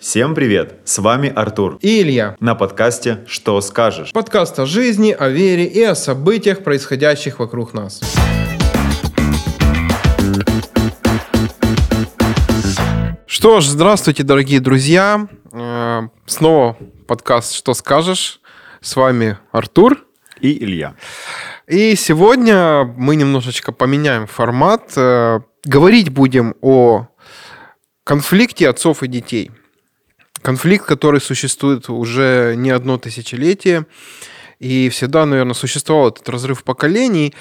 Всем привет! С вами Артур. И Илья. На подкасте «Что скажешь?». Подкаст о жизни, о вере и о событиях, происходящих вокруг нас. Что ж, здравствуйте, дорогие друзья. Э, Снова подкаст «Что скажешь?». С вами Артур. И Илья. И сегодня мы немножечко поменяем формат. Э, Говорить будем о конфликте отцов и детей. Конфликт, который существует уже не одно тысячелетие, и всегда, наверное, существовал этот разрыв поколений.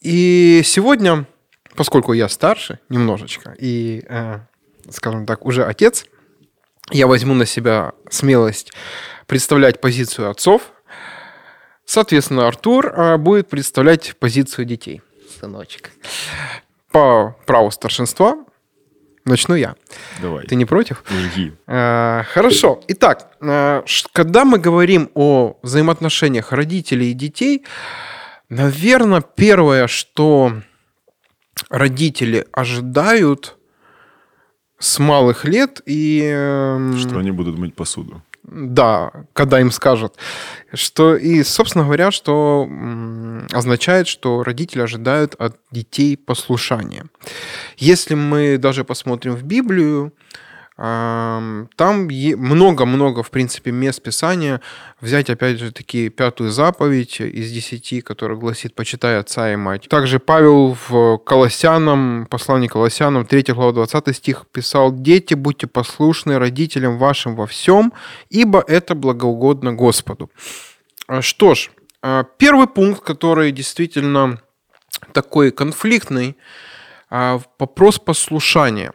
И сегодня, поскольку я старше немножечко, и, э, скажем так, уже отец, я возьму на себя смелость представлять позицию отцов. Соответственно, Артур э, будет представлять позицию детей. Сыночек. По праву старшинства начну я. Давай. Ты не против? Иди. Э, Хорошо. Итак, ш- когда мы говорим о взаимоотношениях родителей и детей, наверное, первое, что родители ожидают с малых лет и... эм, Что они будут мыть посуду. Да, когда им скажут. Что, и, собственно говоря, что означает, что родители ожидают от детей послушания. Если мы даже посмотрим в Библию, там много-много, в принципе, мест Писания. Взять, опять же, таки пятую заповедь из десяти, которая гласит «почитай отца и мать». Также Павел в Колоссянам, послании Колоссянам, 3 глава, 20 стих писал «Дети, будьте послушны родителям вашим во всем, ибо это благоугодно Господу». А, Что ж, а, первый пункт, который действительно такой конфликтный, а, вопрос послушания.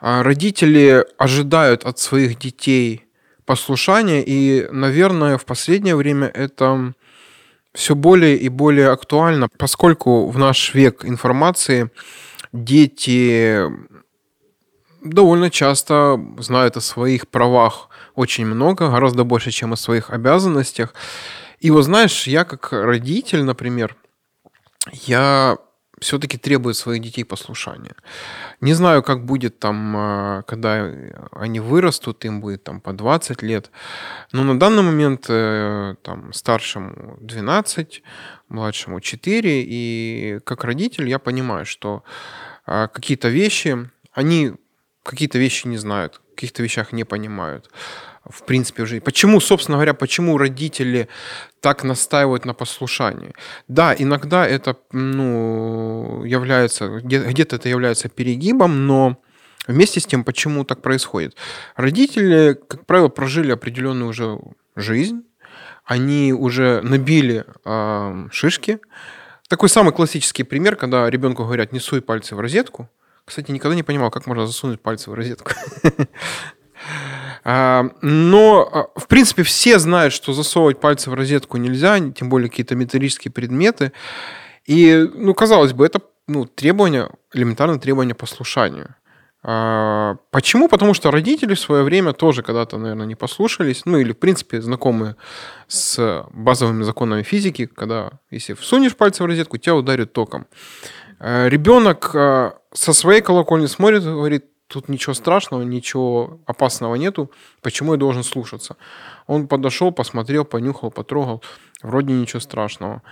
А, Родители ожидают от своих детей послушания, и, наверное, в последнее время это все более и более актуально, поскольку в наш век информации дети довольно часто знают о своих правах очень много, гораздо больше, чем о своих обязанностях. И вот знаешь, я как родитель, например, я все-таки требую от своих детей послушания. Не знаю, как будет там, а, когда они вырастут, им будет там по 20 лет. Но на данный момент э, там старшему 12, младшему 4. И как родитель я понимаю, что а, какие-то вещи, они какие-то вещи не знают, каких-то вещах не понимают. В принципе, уже. Почему, собственно говоря, почему родители так настаивают на послушании? Да, иногда это ну, является, где- где-то это является перегибом, но вместе с тем, почему так происходит? Родители, как правило, прожили определенную уже жизнь, они уже набили а, шишки. Такой самый классический пример, когда ребенку говорят, не суй пальцы в розетку. Кстати, никогда не понимал, как можно засунуть пальцы в розетку. А, Но, а, в принципе, все знают, что засовывать пальцы в розетку нельзя, тем более какие-то металлические предметы. И, ну, казалось бы, это ну, требование, элементарное требование послушанию. А, Почему? Потому что родители в свое время тоже когда-то, наверное, не послушались, ну или, в принципе, знакомы с базовыми законами физики, когда если всунешь пальцы в розетку, тебя ударит током. Ребенок со своей колокольни смотрит и говорит, тут ничего страшного, ничего опасного нету, почему я должен слушаться? Он подошел, посмотрел, понюхал, потрогал, вроде ничего страшного.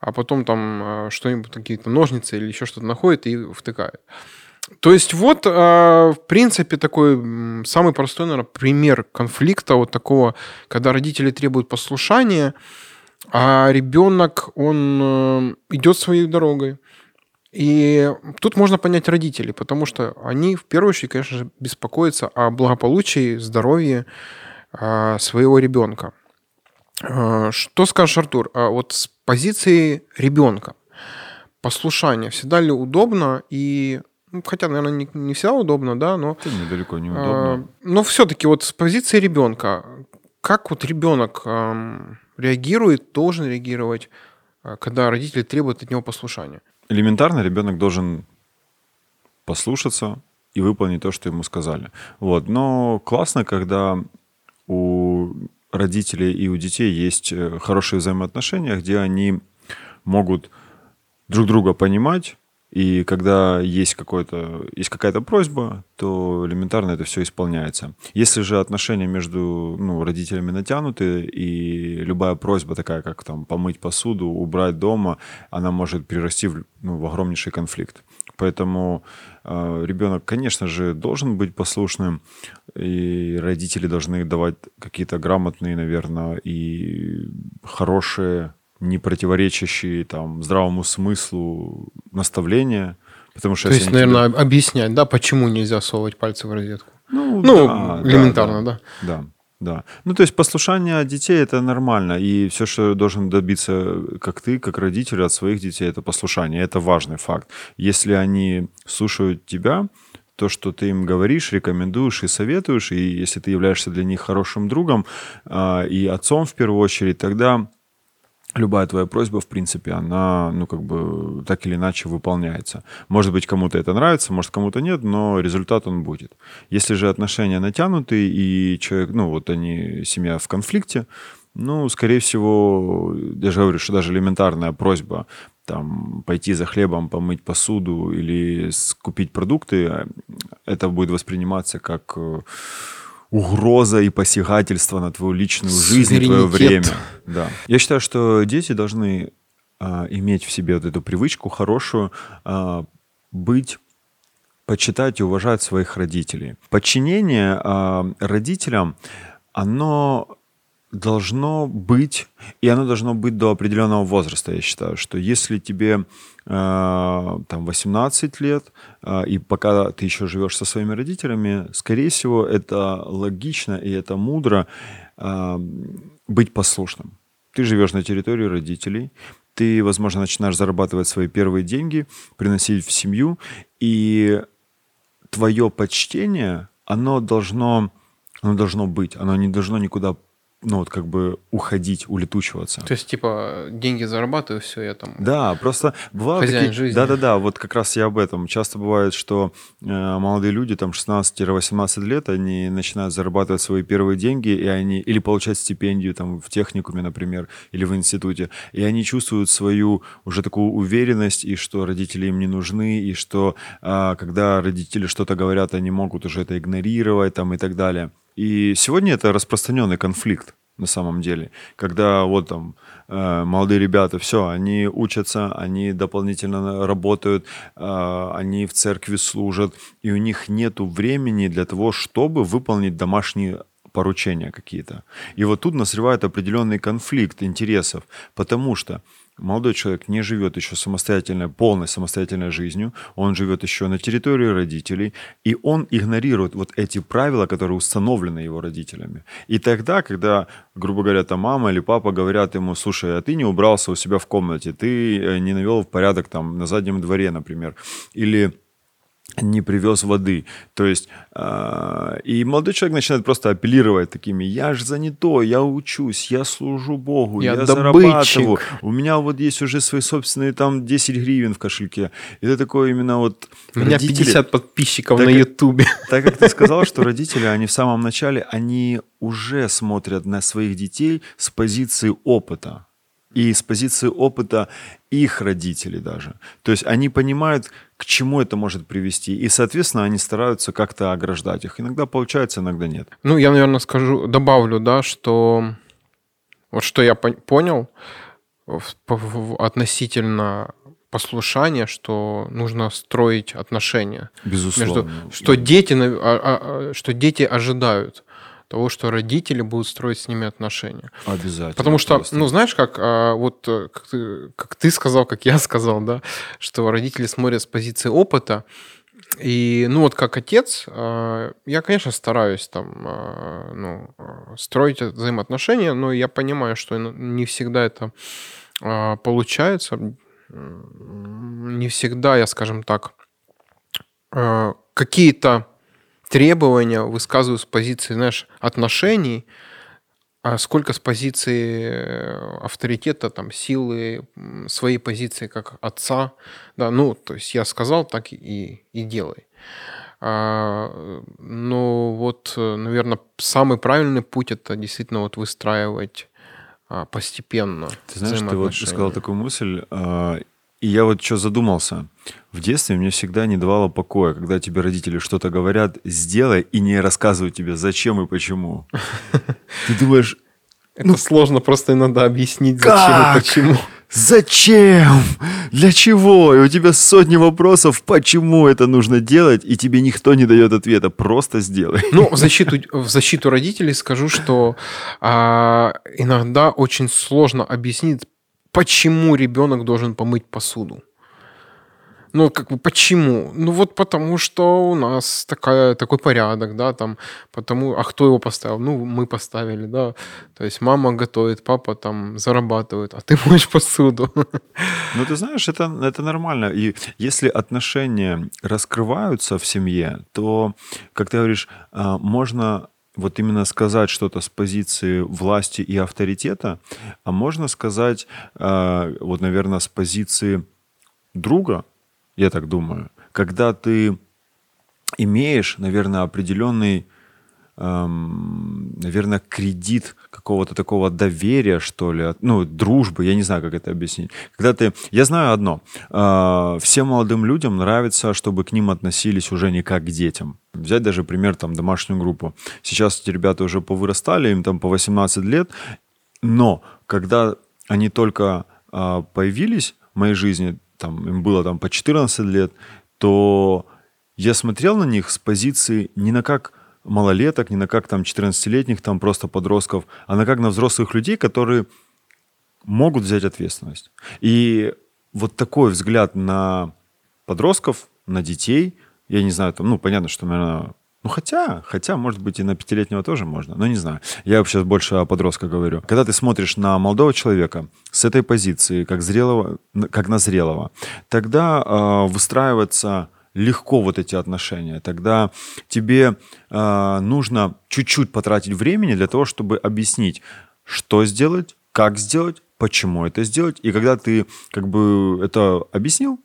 А потом там э, что-нибудь, какие-то ножницы или еще что-то находит и втыкает. То есть вот, э, в принципе, такой самый простой, наверное, пример конфликта вот такого, когда родители требуют послушания, а ребенок, он э, идет своей дорогой. И тут можно понять родителей, потому что они в первую очередь, конечно же, беспокоятся о благополучии, здоровье а, своего ребенка. А, Что скажешь, Артур? А Вот с позиции ребенка послушание всегда ли удобно и ну, хотя, наверное, не, не всегда удобно, да, но, Это недалеко а, неудобно. но все-таки вот с позиции ребенка, как вот ребенок реагирует, должен реагировать, когда родители требуют от него послушания? Элементарно ребенок должен послушаться и выполнить то, что ему сказали. Вот. Но классно, когда у родителей и у детей есть э, хорошие взаимоотношения, где они могут друг друга понимать, И когда есть, какой-то, есть какая-то просьба, то элементарно это все исполняется. Если же отношения между ну, родителями натянуты, и любая просьба такая, как там помыть посуду, убрать дома, она может перерасти в, ну, в огромнейший конфликт. Поэтому э, ребенок, конечно же, должен быть послушным, и родители должны давать какие-то грамотные, наверное, и хорошие не противоречащие там здравому смыслу наставления. Потому что То есть, наверное, тебе... объяснять, да, почему нельзя совать пальцы в розетку. Ну, ну да, элементарно, да. Да, да. да. Ну, то есть послушание детей это нормально. И все, что должен добиться, как ты, как родитель от своих детей, это послушание. Это важный факт. Если они слушают тебя, то, что ты им говоришь, рекомендуешь и советуешь, и если ты являешься для них хорошим другом э, и отцом в первую очередь, тогда любая твоя просьба, в принципе, она, ну, как бы, так или иначе выполняется. Может быть, кому-то это нравится, может, кому-то нет, но результат он будет. Если же отношения натянуты, и человек, ну, вот они, семья в конфликте, ну, скорее всего, я же говорю, что даже элементарная просьба там, пойти за хлебом, помыть посуду или купить продукты, это будет восприниматься как э, угроза и посягательство на твою личную жизнь и твое время. Да. Я считаю, что дети должны а, иметь в себе вот эту привычку хорошую а, быть почитать и уважать своих родителей. Подчинение а, родителям, оно должно быть, и оно должно быть до определенного возраста, я считаю, что если тебе э, там 18 лет, э, и пока ты еще живешь со своими родителями, скорее всего, это логично и это мудро э, быть послушным. Ты живешь на территории родителей, ты, возможно, начинаешь зарабатывать свои первые деньги, приносить в семью, и твое почтение, оно должно, оно должно быть, оно не должно никуда ну вот как бы уходить, улетучиваться. То есть типа деньги зарабатываю, все, я там... Да, просто бывают Хозяин такие... жизни. Да-да-да, вот как раз я об этом. Часто бывает, что э, молодые люди, там 16-18 лет, они начинают зарабатывать свои первые деньги, и они... Или получать стипендию там в техникуме, например, или в институте, и они чувствуют свою уже такую уверенность, и что родители им не нужны, и что э, когда родители что-то говорят, они могут уже это игнорировать там и так далее. И сегодня это распространенный конфликт на самом деле, когда вот там э, молодые ребята, все, они учатся, они дополнительно работают, э, они в церкви служат, и у них нет времени для того, чтобы выполнить домашние поручения какие-то. И вот тут назревает определенный конфликт интересов, потому что молодой человек не живет еще самостоятельной, полной самостоятельной жизнью, он живет еще на территории родителей, и он игнорирует вот эти правила, которые установлены его родителями. И тогда, когда, грубо говоря, там мама или папа говорят ему, слушай, а ты не убрался у себя в комнате, ты э, не навел в порядок там на заднем дворе, например, или не привез воды. То есть, э, и молодой человек начинает просто апеллировать такими, я же занятой, я учусь, я служу Богу, я, я зарабатываю, у меня вот есть уже свои собственные там 10 гривен в кошельке. И это такое именно вот... У меня родители, 50 подписчиков так, на Ютубе. Так как ты сказал, что родители, они в самом начале, они уже смотрят на своих детей с позиции опыта и с позиции опыта их родителей даже. То есть они понимают, к чему это может привести, и, соответственно, они стараются как-то ограждать их. Иногда получается, иногда нет. Ну, я, наверное, скажу, добавлю, да, что вот что я понял относительно послушания, что нужно строить отношения. Безусловно. Между, что, дети, а, а, что дети ожидают того, что родители будут строить с ними отношения. Обязательно. Потому что, просто. ну, знаешь, как а, вот э, как ты, как ты сказал, как я сказал, да, что родители смотрят с позиции опыта, и, ну, вот как отец, а, я, конечно, стараюсь там, а, ну, строить взаимоотношения, но я понимаю, что не всегда это получается, не всегда я, скажем так, какие-то требования высказываю с позиции, знаешь, отношений, а сколько с позиции э, авторитета, там, силы, своей позиции как отца. Да, ну, то есть я сказал, так и, и делай. А, но вот, наверное, самый правильный путь это действительно вот выстраивать а, постепенно. Ты знаешь, ты вот сказал такую мысль, а, И я вот что задумался. В детстве мне всегда не давало покоя, когда тебе родители что-то говорят, сделай, и не рассказывают тебе, зачем и почему. Ты думаешь, Это сложно просто иногда объяснить, зачем и почему. зачем? Для чего? И у тебя сотни вопросов, почему это нужно делать, и тебе никто не дает ответа. Просто сделай. Ну, в защиту, в защиту родителей скажу, что а, иногда очень сложно объяснить, почему ребенок должен помыть посуду. Ну, как бы почему? Ну, вот потому что у нас такая, такой порядок, да, там, потому, а кто его поставил? Ну, мы поставили, да. То есть мама готовит, папа там зарабатывает, а ты моешь посуду. Ну, ты знаешь, это, это нормально. И если отношения раскрываются в семье, то, как ты говоришь, а, можно вот именно сказать что-то с позиции власти и авторитета, а можно сказать, а, вот, наверное, с позиции друга, я так думаю, когда ты имеешь, наверное, определенный, наверное, кредит какого-то такого доверия, что ли, ну, дружбы, я не знаю, как это объяснить. Когда ты... Я знаю одно. э, всем молодым людям нравится, чтобы к ним относились уже не как к детям. Взять даже пример, там, домашнюю группу. Сейчас эти ребята уже повырастали, им там по 18 лет, но когда они только а, появились в моей жизни, там, им было там по 14 лет, то я смотрел на них с позиции не на как малолеток, не на как там 14-летних, там просто подростков, а на как на взрослых людей, которые могут взять ответственность. И вот такой взгляд на подростков, на детей, я не знаю, там, ну, понятно, что, наверное, ну, хотя, хотя, может быть, и на пятилетнего тоже можно, но не знаю. Я вообще больше о подростках говорю. Когда ты смотришь на молодого человека с этой позиции, как зрелого, как на зрелого, тогда э, выстраивается легко вот эти отношения. Тогда тебе э, нужно чуть-чуть потратить времени для того, чтобы объяснить, что сделать, как сделать, почему это сделать. И когда ты как бы это объяснил,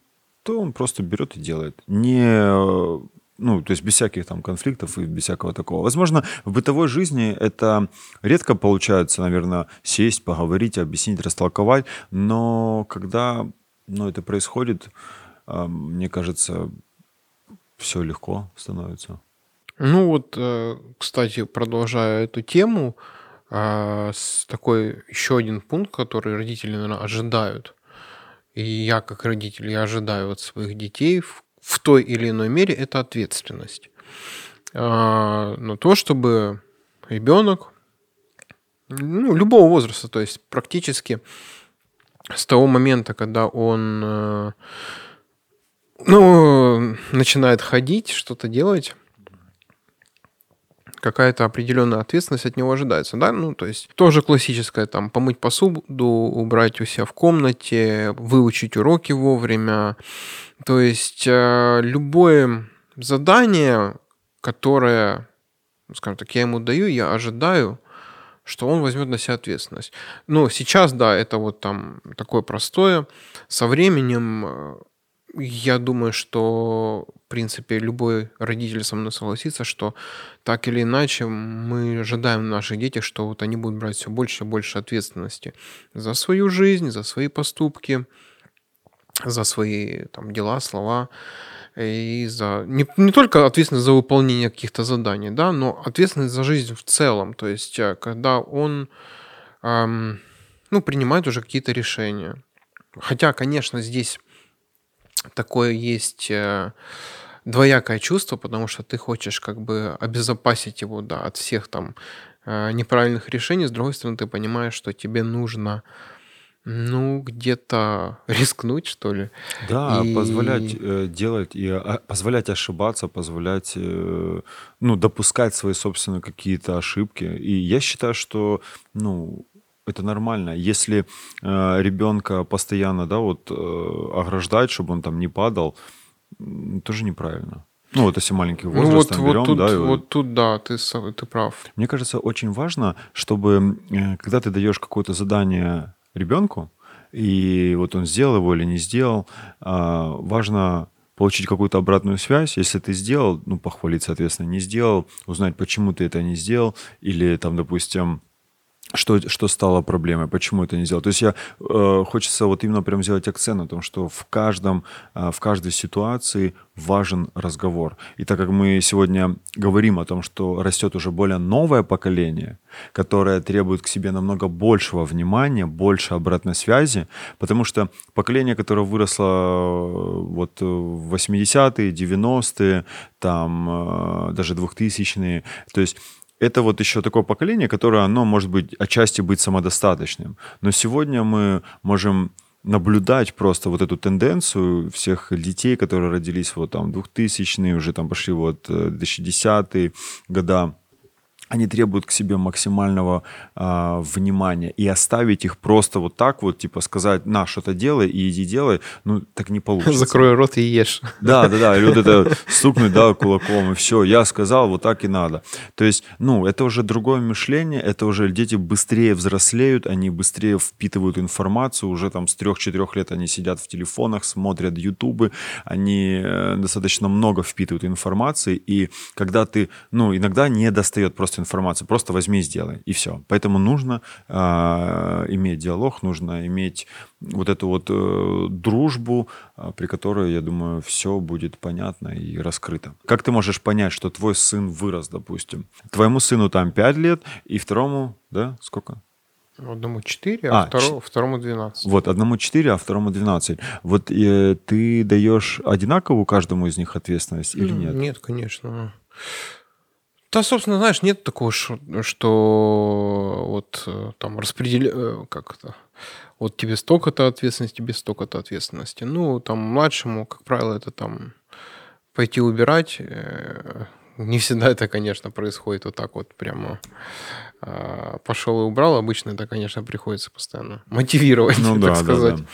то он просто берет и делает. Не, ну, то есть без всяких там конфликтов и без всякого такого. Возможно, в бытовой жизни это редко получается, наверное, сесть, поговорить, объяснить, растолковать, но когда ну, это происходит, э, мне кажется, все легко становится. Ну вот, э, кстати, продолжая эту тему, а, такой еще один пункт, который родители, наверное, ожидают. И я, как родитель, я ожидаю от своих детей в, в той или иной мере, это ответственность. А, На то, чтобы ребенок, ну, любого возраста, то есть практически с того момента, когда он э, ну, начинает ходить, что-то делать, какая-то определенная ответственность от него ожидается, да, ну, то есть тоже классическое, там, помыть посуду, убрать у себя в комнате, выучить уроки вовремя, то есть э, любое задание, которое, скажем так, я ему даю, я ожидаю, что он возьмет на себя ответственность. Ну, сейчас, да, это вот там такое простое. Со временем э, я думаю, что, в принципе, любой родитель со мной согласится, что так или иначе мы ожидаем наших детях, что вот они будут брать все больше и больше ответственности за свою жизнь, за свои поступки, за свои там, дела, слова. И за не, не только ответственность за выполнение каких-то заданий, да, но ответственность за жизнь в целом. То есть, э, когда он эм, ну, принимает уже какие-то решения. Хотя, конечно, здесь такое есть э, двоякое чувство, потому что ты хочешь как бы обезопасить его да, от всех там э, неправильных решений. С другой стороны, ты понимаешь, что тебе нужно ну, где-то рискнуть, что ли. Да, И- позволять э, делать и а, позволять ошибаться, позволять э, ну, допускать свои собственные какие-то ошибки. И я считаю, что ну, это нормально. Если э, ребенка постоянно да, вот, э, ограждать, чтобы он там не падал, м, тоже неправильно. Ну, вот если маленький возраст ну, вот, там вот, берем, тут, да, и- вот тут, да, ты, со- ты прав. мне кажется, очень важно, чтобы э, когда ты даешь какое-то задание ребенку, и вот он сделал его или не сделал, а, важно получить какую-то обратную связь. Если ты сделал, ну, похвалить, соответственно, не сделал, узнать, почему ты это не сделал, или там, допустим, что, что стало проблемой, почему это не сделал. То есть я э, хочется вот именно прям сделать акцент на том, что в каждом, э, в каждой ситуации важен разговор. И так как мы сегодня говорим о том, что растет уже более новое поколение, которое требует к себе намного большего внимания, больше обратной связи, потому что поколение, которое выросло э, вот в 80-е, 90-е, там э, даже 2000-е, то есть это вот еще такое поколение, которое, оно может быть отчасти быть самодостаточным. Но сегодня мы можем наблюдать просто вот эту тенденцию всех детей, которые родились вот там 2000-е, уже там пошли вот 2010-е э, года, они требуют к себе максимального э, внимания. И оставить их просто вот так вот, типа сказать, на, что-то делай и иди делай, ну, так не получится. Закрой рот и ешь. Да, да, да. Или вот это стукнуть, да, кулаком, и все, я сказал, вот так и надо. То есть, ну, это уже другое мышление, это уже дети быстрее взрослеют, они быстрее впитывают информацию, уже там с трех-четырех лет они сидят в телефонах, смотрят ютубы, они э, достаточно много впитывают информации, и когда ты, ну, иногда не достает просто информацию, просто возьми и сделай, и все. Поэтому нужно э, иметь диалог, нужно иметь вот эту вот э, дружбу, э, при которой, я думаю, все будет понятно и раскрыто. Как ты можешь понять, что твой сын вырос, допустим? Твоему сыну там 5 лет, и второму, да, сколько? Одному 4, а, а второму, второму 12. Вот, одному 4, а второму 12. Вот э, ты даешь одинаковую каждому из них ответственность или нет? Нет, конечно. Да, собственно, знаешь, нет такого, что вот э, там распределя... Э, как это? Вот тебе столько-то ответственности, тебе столько-то ответственности. Ну, там младшему, как правило, это там пойти убирать. Э, не всегда это, конечно, происходит вот так вот прямо а, пошел и убрал. Обычно это, конечно, приходится постоянно мотивировать, ну, так да, сказать. Да,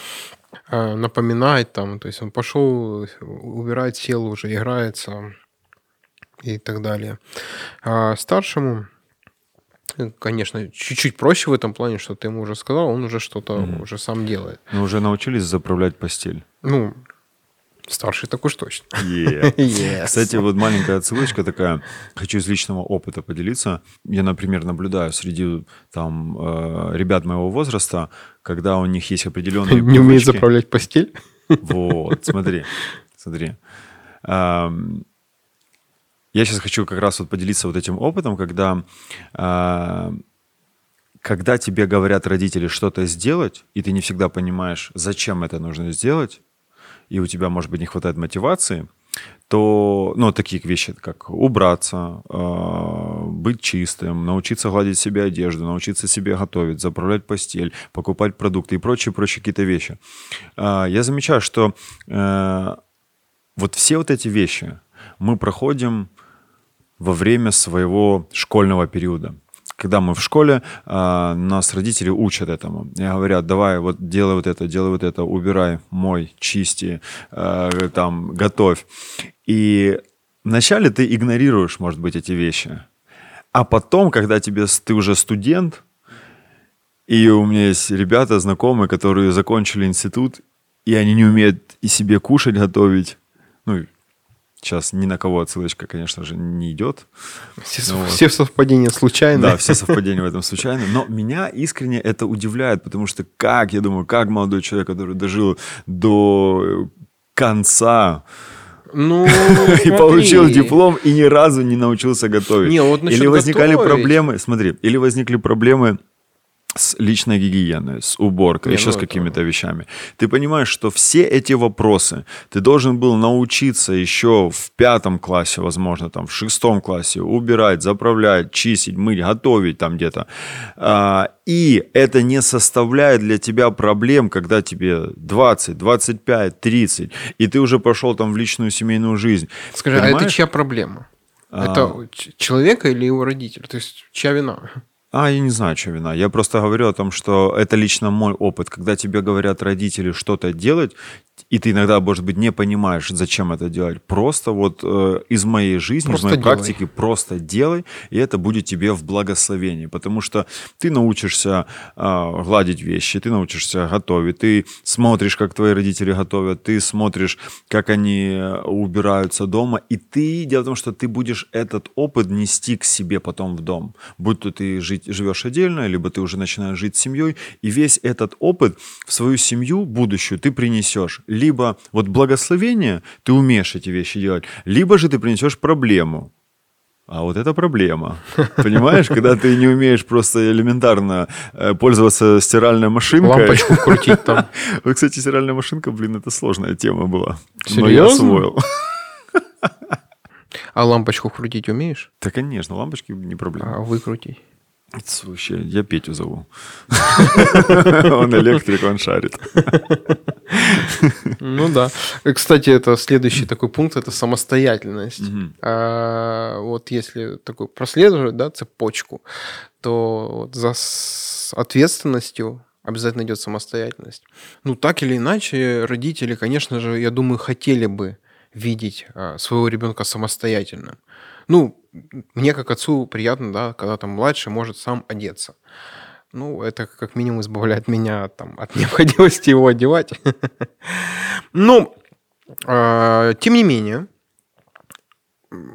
да. Напоминать там. То есть он пошел убирать, сел уже, играется и так далее. А старшему, конечно, чуть-чуть проще в этом плане, что ты ему уже сказал, он уже что-то mm-hmm. уже сам делает. Но уже научились заправлять постель. Ну, Старший так уж точно. Yeah. Yes. Кстати, вот маленькая отсылочка такая. Хочу из личного опыта поделиться. Я, например, наблюдаю среди там э, ребят моего возраста, когда у них есть определенные Не умеют заправлять постель? Вот, смотри, смотри. Я сейчас хочу как раз вот поделиться вот этим опытом, когда, э, когда тебе говорят родители что-то сделать, и ты не всегда понимаешь, зачем это нужно сделать, и у тебя, может быть, не хватает мотивации, то, ну, такие вещи, как убраться, э, быть чистым, научиться гладить себе одежду, научиться себе готовить, заправлять постель, покупать продукты и прочие-прочие какие-то вещи. Э, я замечаю, что э, вот все вот эти вещи мы проходим во время своего школьного периода. Когда мы в школе, а, нас родители учат этому. И говорят, давай, вот делай вот это, делай вот это, убирай, мой, чисти, а, там, готовь. И вначале ты игнорируешь, может быть, эти вещи. А потом, когда тебе, ты уже студент, и у меня есть ребята, знакомые, которые закончили институт, и они не умеют и себе кушать готовить, ну, Сейчас ни на кого отсылочка, конечно же, не идет. Все, но, все совпадения случайны. Да, все совпадения в этом случайны. Но меня искренне это удивляет, потому что как, я думаю, как молодой человек, который дожил до конца ну, и получил диплом и ни разу не научился готовить. Не, вот или возникали готовить... проблемы, смотри, или возникли проблемы с личной гигиеной, с уборкой, Не, еще ну, с какими-то вещами. Ты понимаешь, что все эти вопросы ты должен был научиться еще в пятом классе, возможно, там в шестом классе убирать, заправлять, чистить, мыть, готовить там где-то. А, и это не составляет для тебя проблем, когда тебе 20, 25, 30, и ты уже пошел там в личную семейную жизнь. Скажи, Понимаешь? а это чья проблема? А... Это человека или его родителя? То есть чья вина? А, я не знаю, что вина. Я просто говорю о том, что это лично мой опыт. Когда тебе говорят родители что-то делать, и ты иногда, может быть, не понимаешь, зачем это делать. Просто вот э, из моей жизни, просто из моей делай. практики просто делай, и это будет тебе в благословении. Потому что ты научишься э, гладить вещи, ты научишься готовить, ты смотришь, как твои родители готовят, ты смотришь, как они э, убираются дома, и ты, дело в том, что ты будешь этот опыт нести к себе потом в дом. Будь то ты жить, живешь отдельно, либо ты уже начинаешь жить с семьей, и весь этот опыт в свою семью будущую ты принесешь либо вот благословение, ты умеешь эти вещи делать, либо же ты принесешь проблему. А вот это проблема. Понимаешь, когда ты не умеешь просто элементарно э, пользоваться стиральной машинкой. Лампочку крутить там. Вот, кстати, стиральная машинка, блин, это сложная тема была. Серьезно? Но я освоил. А лампочку крутить умеешь? Да, конечно, лампочки не проблема. А выкрутить? Слушай, я Петю зову. Он электрик, он шарит. Ну да. Кстати, это следующий такой пункт, это самостоятельность. А, вот если такой прослеживать, да, цепочку, то за ответственностью обязательно идет самостоятельность. Ну, так или иначе, родители, конечно же, я думаю, хотели бы видеть а, своего ребенка самостоятельным. Ну, мне как отцу приятно, да, когда там младший может сам одеться. Ну, это как минимум избавляет меня там, от необходимости его одевать. Ну, а, тем не менее,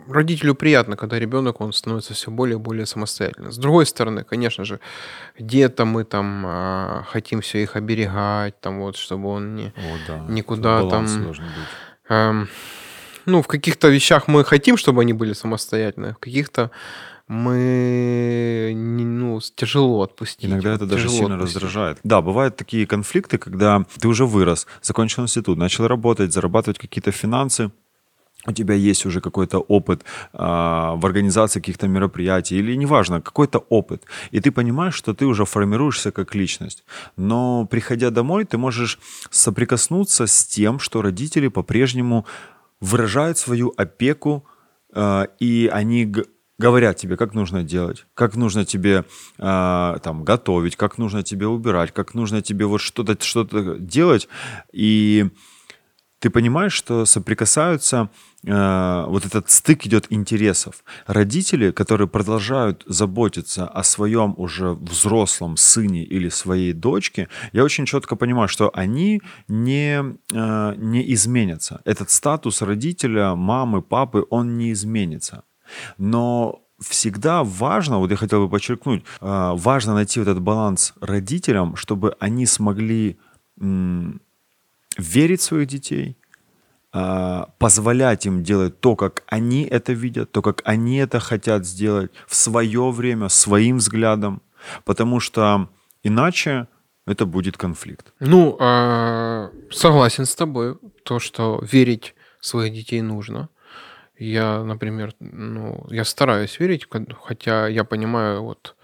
родителю приятно, когда ребенок, он становится все более и более самостоятельным. С другой стороны, конечно же, где-то мы там э, хотим все их оберегать, там вот, чтобы он не, О, да. никуда там... Э, ну, в каких-то вещах мы хотим, чтобы они были самостоятельны, в каких-то мы ну, тяжело отпустить. Иногда это даже сильно отпустить. раздражает. Да, бывают такие конфликты, когда ты уже вырос, закончил институт, начал работать, зарабатывать какие-то финансы, у тебя есть уже какой-то опыт э, в организации каких-то мероприятий, или неважно, какой-то опыт, и ты понимаешь, что ты уже формируешься как личность. Но приходя домой, ты можешь соприкоснуться с тем, что родители по-прежнему выражают свою опеку, э, и они говорят тебе, как нужно делать, как нужно тебе э, там готовить, как нужно тебе убирать, как нужно тебе вот что-то что-то делать, и ты понимаешь, что соприкасаются Э, вот этот стык идет интересов. Родители, которые продолжают заботиться о своем уже взрослом сыне или своей дочке, я очень четко понимаю, что они не, э, не изменятся. Этот статус родителя, мамы, папы, он не изменится. Но всегда важно, вот я хотел бы подчеркнуть, э, важно найти вот этот баланс родителям, чтобы они смогли верить в своих детей, а, позволять им делать то, как они это видят, то, как они это хотят сделать в свое время, своим взглядом, потому что иначе это будет конфликт. Ну, а, согласен с тобой, то, что верить в своих детей нужно. Я, например, ну, я стараюсь верить, хотя я понимаю, вот,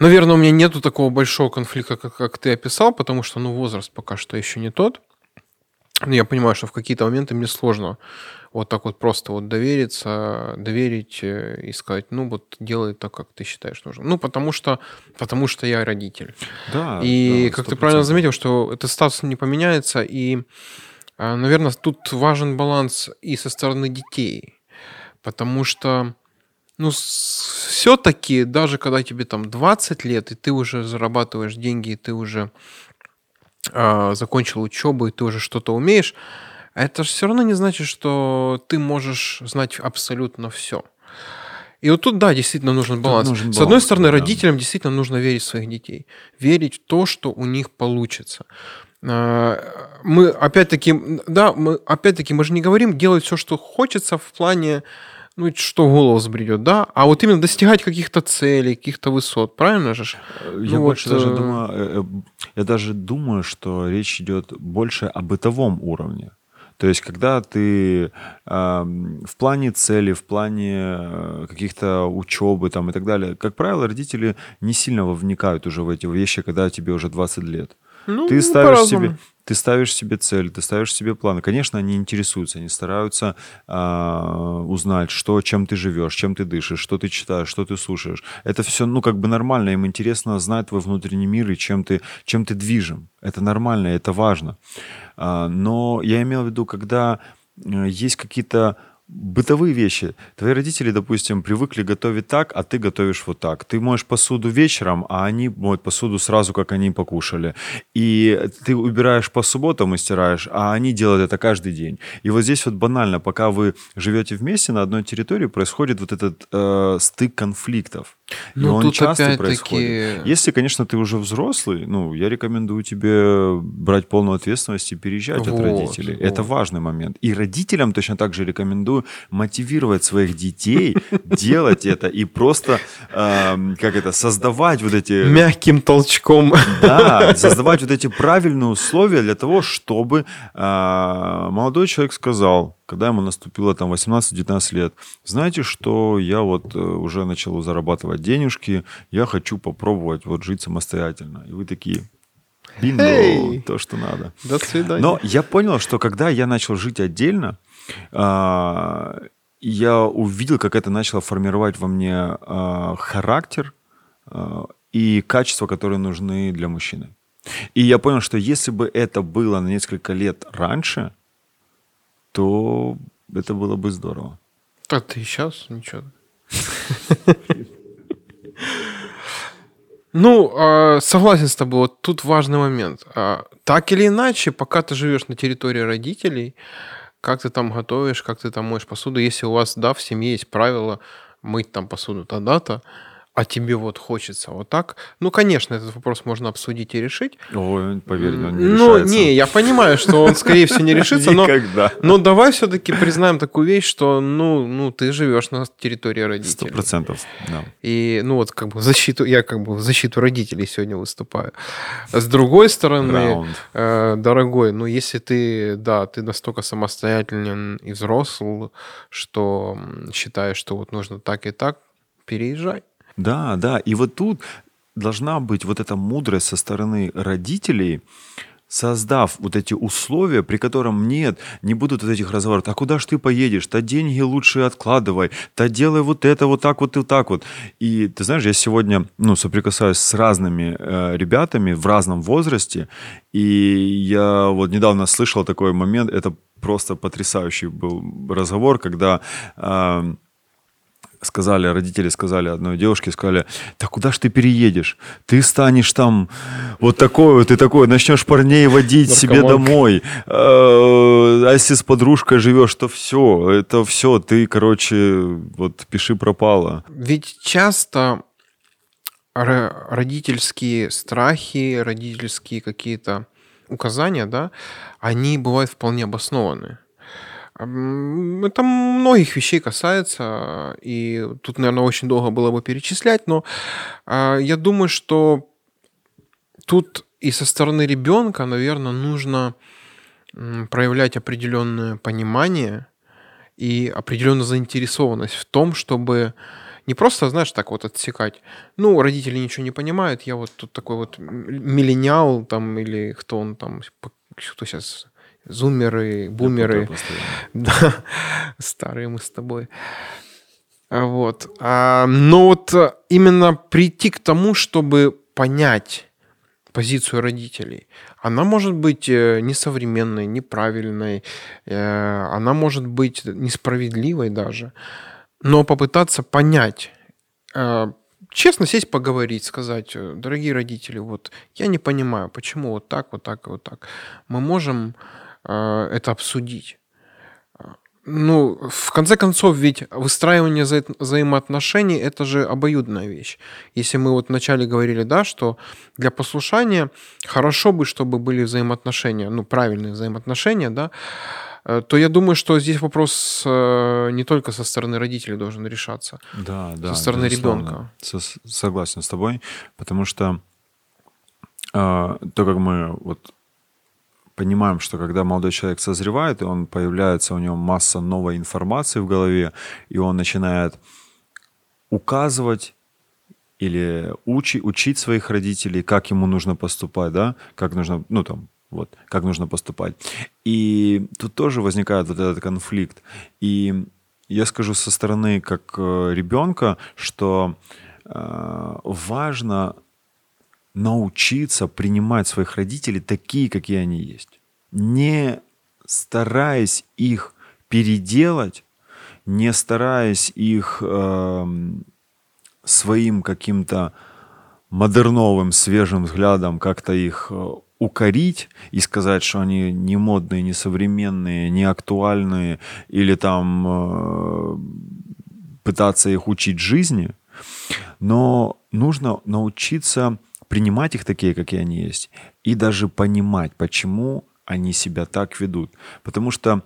наверное, у меня нету такого большого конфликта, как, как ты описал, потому что, ну, возраст пока что еще не тот. Ну, я понимаю, что в какие-то моменты мне сложно вот так вот просто вот довериться, доверить э, и сказать, ну вот делай так, как ты считаешь нужным. Ну, потому что, потому что я родитель. Да. И да, как ты правильно заметил, что этот статус не поменяется, и, а, наверное, тут важен баланс и со стороны детей. Потому что, ну, все-таки, даже когда тебе там 20 лет, и ты уже зарабатываешь деньги, и ты уже э, закончил учебу, и ты уже что-то умеешь, это же все равно не значит, что ты можешь знать абсолютно все. И вот тут, да, действительно нужен баланс. Нужен баланс С одной стороны, да. родителям действительно нужно верить в своих детей, верить в то, что у них получится. А, мы опять-таки, да, мы опять-таки мы же не говорим делать все, что хочется в плане ну, что в голову взбредет, да, а вот именно достигать каких-то целей, каких-то высот, правильно же? Я ну, больше вот, даже э... думаю, э, я даже думаю, что речь идет больше о бытовом уровне. То есть, когда ты э, в плане цели, в плане э, каких-то учебы там и так далее, как правило, родители не сильно вникают уже в эти вещи, когда тебе уже 20 лет. Ну, ты ставишь себе, ты ставишь себе цель, ты ставишь себе планы. Конечно, они интересуются, они стараются э, узнать, что, чем ты живешь, чем ты дышишь, что ты читаешь, что ты слушаешь. Это все, ну, как бы нормально, им интересно знать твой внутренний мир и чем ты, чем ты движим. Это нормально, это важно. А, но я имел в виду, когда э, есть какие-то бытовые вещи. Твои родители, допустим, привыкли готовить так, а ты готовишь вот так. Ты моешь посуду вечером, а они моют посуду сразу, как они покушали. И ты убираешь по субботам и стираешь, а они делают это каждый день. И вот здесь вот банально, пока вы живете вместе на одной территории, происходит вот этот э, стык конфликтов. Ну, и он тут часто происходит. Если, конечно, ты уже взрослый, ну, я рекомендую тебе брать полную ответственность и переезжать вот, от родителей. Вот. Это важный момент. И родителям точно так же рекомендую мотивировать своих детей делать это и просто, э, как это, создавать вот эти... Мягким толчком. Да, создавать вот эти правильные условия для того, чтобы э, молодой человек сказал, когда ему наступило там 18-19 лет, знаете, что я вот э, уже начал зарабатывать денежки, я хочу попробовать вот жить самостоятельно. И вы такие, бинго, hey! то, что надо. До свидания. Но я понял, что когда я начал жить отдельно, а, я увидел, как это начало формировать во мне а, характер а, и качества, которые нужны для мужчины. И я понял, что если бы это было на несколько лет раньше, то это было бы здорово. А ты сейчас ничего. Ну, а, согласен с тобой. Вот тут важный момент. А, так или иначе, пока ты живешь на территории родителей, как ты там готовишь, как ты там моешь посуду, если у вас, да, в семье есть правило мыть там посуду тогда-то, а тебе вот хочется вот так. Ну, конечно, этот вопрос можно обсудить и решить. Ой, поверь, он не Ну, решается. не, я понимаю, что он, скорее всего, не решится, но, но давай все-таки признаем такую вещь, что, ну, ну ты живешь на территории родителей. Сто процентов, да. И, ну, вот как бы защиту, я как бы в защиту родителей сегодня выступаю. С другой стороны, э, дорогой, ну, если ты, да, ты настолько самостоятелен и взрослый, что считаешь, что вот нужно так и так, переезжай. Да, да. И вот тут должна быть вот эта мудрость со стороны родителей, создав вот эти условия, при котором нет, не будут вот этих разговоров, а куда ж ты поедешь, то деньги лучше откладывай, то делай вот это вот так вот и так вот. И ты знаешь, я сегодня, ну, соприкасаюсь с разными э, ребятами в разном возрасте, и я вот недавно слышал такой момент, это просто потрясающий был разговор, когда э, сказали, родители сказали одной девушке, сказали, да куда ж ты переедешь? Ты станешь там вот такой вот, ты такой, начнешь парней водить себе домой. А, а если с подружкой живешь, то все, это все, ты, короче, вот пиши пропало. Ведь часто родительские страхи, родительские какие-то указания, да, они бывают вполне обоснованы. Это многих вещей касается, и тут, наверное, очень долго было бы перечислять, но а, я думаю, что тут и со стороны ребенка, наверное, нужно проявлять определенное понимание и определенную заинтересованность в том, чтобы не просто, знаешь, так вот отсекать. Ну, родители ничего не понимают, я вот тут такой вот миллениал там или кто он там, кто сейчас зумеры, бумеры. Да, старые мы с тобой. Вот. А, но вот именно прийти к тому, чтобы понять позицию родителей. Она может быть э, несовременной, неправильной, э, она может быть несправедливой даже, но попытаться понять, э, честно сесть поговорить, сказать, дорогие родители, вот я не понимаю, почему вот так, вот так, вот так. Мы можем а, это обсудить. Ну, в конце концов, ведь выстраивание вза взаимоотношений – это же обоюдная вещь. Если мы вот вначале говорили, да, что для послушания хорошо бы, чтобы были взаимоотношения, ну, правильные взаимоотношения, да, э, то я думаю, что здесь вопрос э, не только со стороны родителей должен решаться, да, да, со стороны ребенка. Согласен с тобой, потому что э, то, как мы вот понимаем, что когда молодой человек созревает, и он появляется, у него масса новой информации в голове, и он начинает указывать или учи, учить своих родителей, как ему нужно поступать, да, как нужно, ну, там, Вот, как нужно поступать. И тут тоже возникает вот этот конфликт. И я скажу со стороны как э, ребенка, что э, важно научиться принимать своих родителей такие, какие они есть. Не стараясь их переделать, не стараясь их э, своим каким-то модерновым, свежим взглядом как-то их э, укорить и сказать, что они не модные, не современные, не актуальные, или там э, пытаться их учить жизни, но нужно научиться принимать их такие, какие они есть, и даже понимать, почему они себя так ведут. Потому что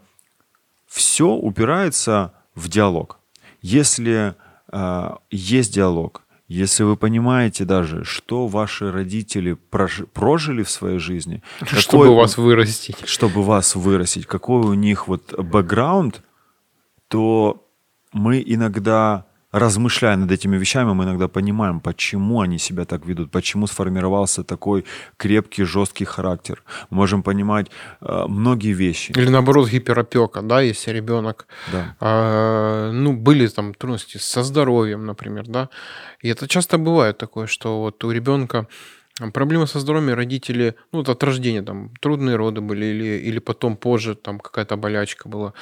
все упирается в диалог. Если э, есть диалог, если вы понимаете даже, что ваши родители прожили в своей жизни, чтобы какой, вас вырастить, чтобы вас вырастить, какой у них вот бэкграунд, то мы иногда размышляя над этими вещами, мы иногда понимаем, почему они себя так ведут, почему сформировался такой крепкий, жесткий характер. Мы можем понимать э, многие вещи. Или наоборот гиперопека, да, если ребенок, да. э, ну, были там трудности со здоровьем, например, да, и это часто бывает такое, что вот у ребенка Проблемы со здоровьем родители, ну, вот от рождения, там, трудные роды были, или, или потом позже, там, какая-то болячка была.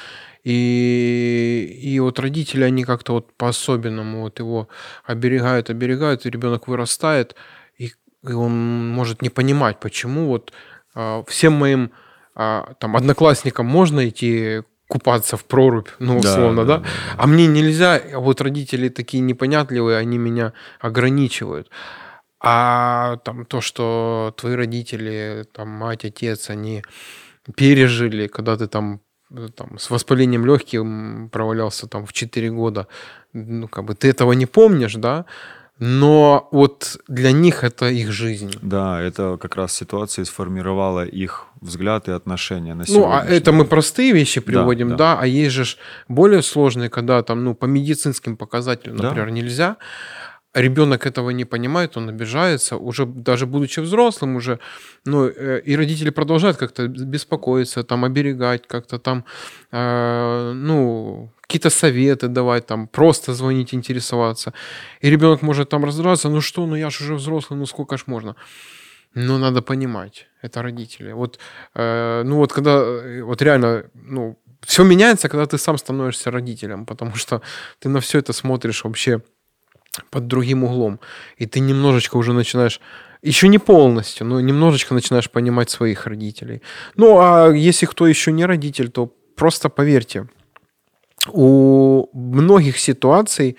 И, и вот родители, они как-то вот по-особенному вот его оберегают, оберегают, и ребенок вырастает, и, и он может не понимать, почему вот а, всем моим а, там одноклассникам можно идти купаться в прорубь, ну, условно, да, да? да, да. А мне нельзя, а вот родители такие непонятливые, они меня ограничивают. А там то, что твои родители, там мать, отец, они пережили, когда ты там, э, там с воспалением легких провалялся там в 4 года, ну, как бы ты этого не помнишь, да, но вот для них это их жизнь. Да, это как раз ситуация сформировала их взгляд и отношения на Ну, а это мы простые вещи приводим, да, да. да а есть же более сложные, когда там, ну, по медицинским показателям, например, да. нельзя ребенок этого не понимает, он обижается, уже даже будучи взрослым уже, ну, э, и родители продолжают как-то беспокоиться, там, оберегать, как-то там, э, ну, какие-то советы давать, там, просто звонить, интересоваться. И ребенок может там раздражаться, ну что, ну я же уже взрослый, ну сколько ж можно? Ну, надо понимать, это родители. Вот, э, ну вот когда, э, вот реально, ну, все меняется, когда ты сам становишься родителем, потому что ты на все это смотришь вообще под другим углом. И ты немножечко уже начинаешь еще не полностью, но немножечко начинаешь понимать своих родителей. Ну, а если кто еще не родитель, то просто поверьте, у многих ситуаций,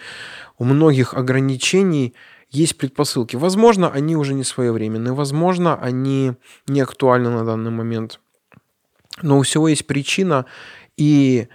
у многих ограничений есть предпосылки. Возможно, они уже не своевременны, возможно, они не актуальны на данный момент. Но у всего есть причина, и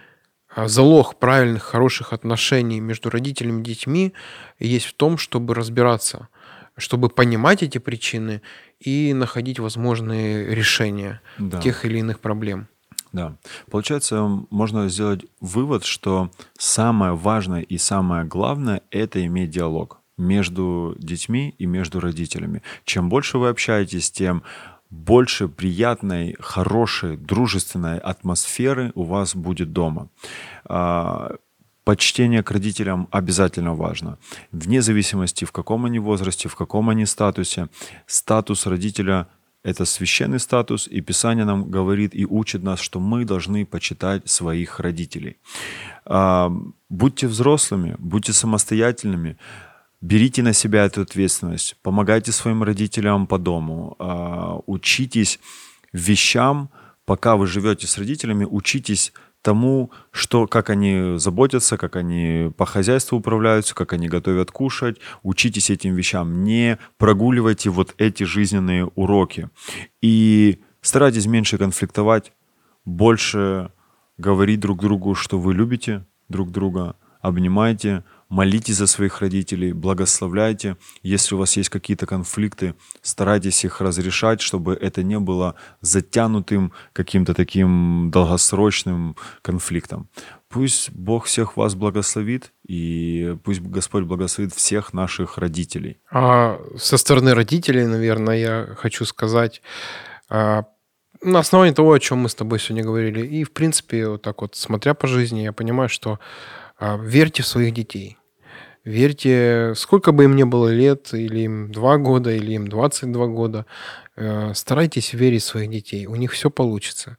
залог правильных, хороших отношений между родителями и детьми есть в том, чтобы разбираться, чтобы понимать эти причины и находить возможные решения да. тех или иных проблем. Да. Получается, можно сделать вывод, что самое важное и самое главное – это иметь диалог между детьми и между родителями. Чем больше вы общаетесь, тем больше приятной, хорошей, дружественной атмосферы у вас будет дома. А, почтение к родителям обязательно важно. Вне зависимости, в каком они возрасте, в каком они статусе. Статус родителя – это священный статус, и Писание нам говорит и учит нас, что мы должны почитать своих родителей. А, будьте взрослыми, будьте самостоятельными, Берите на себя эту ответственность, помогайте своим родителям по дому, а, учитесь вещам, пока вы живете с родителями, учитесь тому, что, как они заботятся, как они по хозяйству управляются, как они готовят кушать. Учитесь этим вещам. Не прогуливайте вот эти жизненные уроки. И старайтесь меньше конфликтовать, больше говорить друг другу, что вы любите друг друга, обнимайте, молитесь за своих родителей, благословляйте. Если у вас есть какие-то конфликты, старайтесь их разрешать, чтобы это не было затянутым каким-то таким долгосрочным конфликтом. Пусть Бог всех вас благословит, и пусть Господь благословит всех наших родителей. А со стороны родителей, наверное, я хочу сказать, а, на основании того, о чем мы с тобой сегодня говорили, и, в принципе, вот так вот, смотря по жизни, я понимаю, что а, верьте в своих детей. Верьте, сколько бы им ни было лет, или им 2 года, или им 22 года, э, старайтесь верить в своих детей. У них все получится.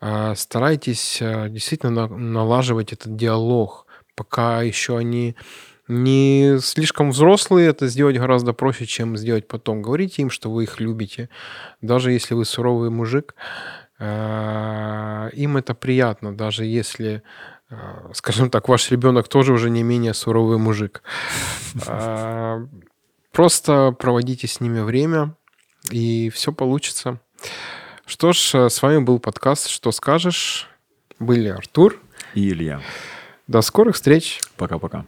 А, старайтесь э, действительно налаживать этот диалог, пока еще они не слишком взрослые, это сделать гораздо проще, чем сделать потом. Говорите им, что вы их любите, даже если вы суровый мужик. Э, им это приятно, даже если а, скажем так, ваш ребенок тоже уже не менее суровый мужик. А, просто проводите с ними время, и все получится. Что ж, с вами был подкаст «Что скажешь?». Были Артур и Илья. До скорых встреч. Пока-пока.